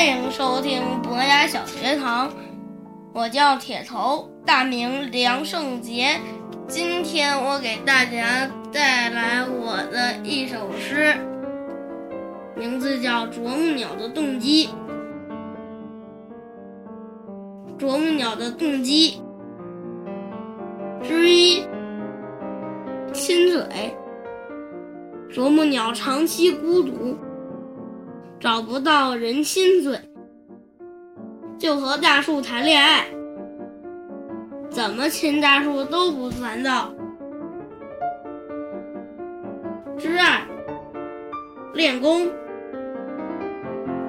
欢迎收听博雅小学堂，我叫铁头，大名梁胜杰。今天我给大家带来我的一首诗，名字叫《啄木鸟的动机》。啄木鸟的动机之一：亲嘴。啄木鸟长期孤独。找不到人亲嘴，就和大树谈恋爱，怎么亲大树都不烦躁。之二，练功。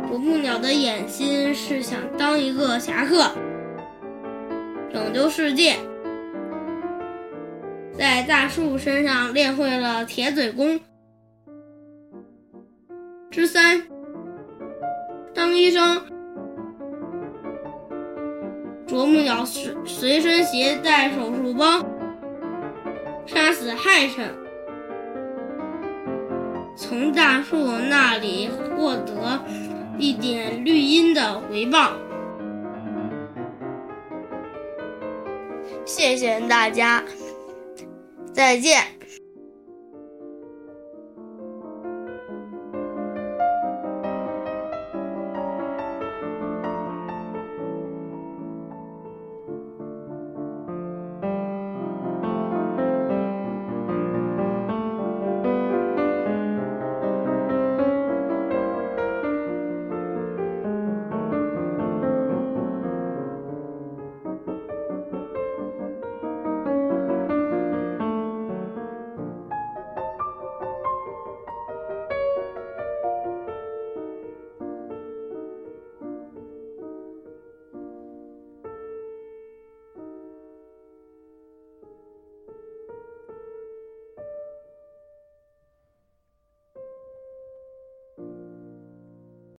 啄木鸟的野心是想当一个侠客，拯救世界，在大树身上练会了铁嘴功。之三。医生，啄木鸟随随身携带手术包，杀死害虫，从大树那里获得一点绿荫的回报。谢谢大家，再见。